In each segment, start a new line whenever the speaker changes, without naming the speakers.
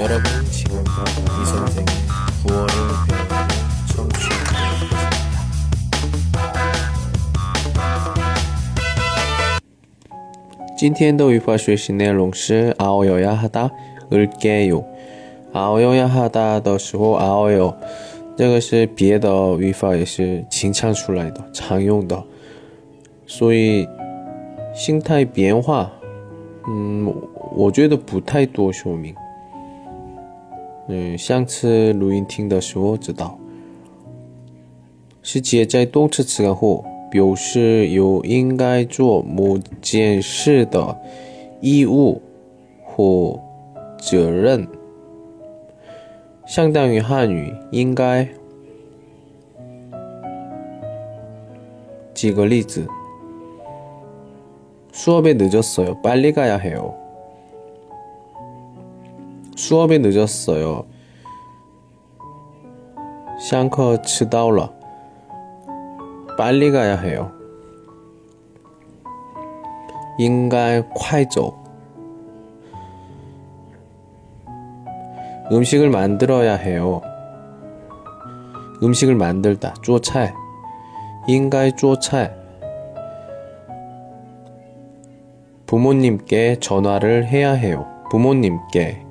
여러분 지금부터 이 선생의 구월을 배우는 청취하고 있습니다. 今天的语法学习内容是 아오여야 하다, 을게요. 아오여야 하다 的时候 아오여 这个是别的语法也是经常出来的常用的所以心态变化嗯，我觉得不太多说明。 嗯，上次录音听的时候知道，是接在动词词干后，表示有应该做某件事的义务或责任，相当于汉语应该。举个例子。 수업에 늦었어요. 빨리 가야 해요. 수업에 늦었어요. 샹커 치다올라. 빨리 가야 해요. 인간 콰이조. 음식을 만들어야 해요. 음식을 만들다. 쪼차. 인간 쪼차. 부모님께 전화를 해야 해요. 부모님께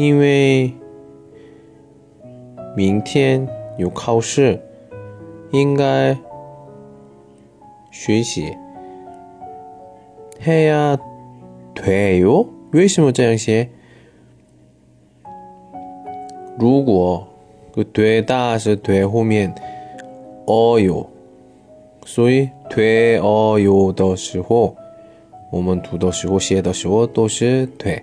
因为明天有考试应该学习 해야 돼요? 为什么这样写?如果그 되다 是对后面어요 所以 되어요 的时候，我们读的时候写的时候都是对。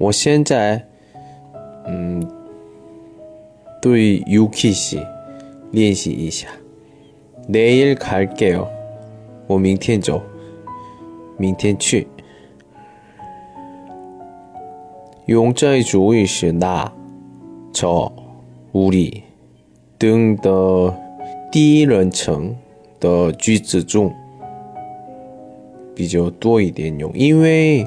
我现在 음, 对 유키 씨练习一下. 내일 갈게요. 我明天走.明天去. 용자의 주의 是 나, 저, 우리 등的第一人称的句子中比较多一点用，因为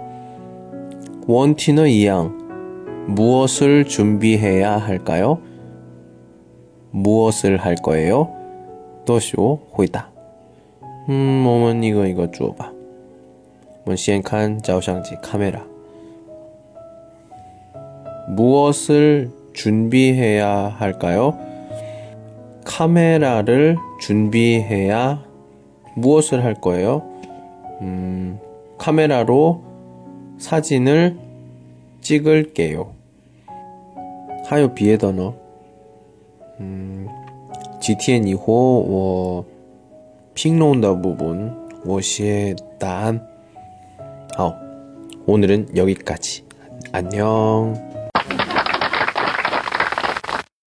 원티는 이양 무엇을 준비해야 할까요? 무엇을 할 거예요? 都是我回答. 음, 我们一个一个做吧.我们先看照相机 카메라. 무엇을 준비해야 할까요? 카메라를 준비해야 무엇을 할 거예요? 음, 카메라로 사진을 찍을게요. 하여 비에더너. 음, GTN 以后我 핑弄的 부분 我写答案. 好, 오늘은 여기까지. 안녕.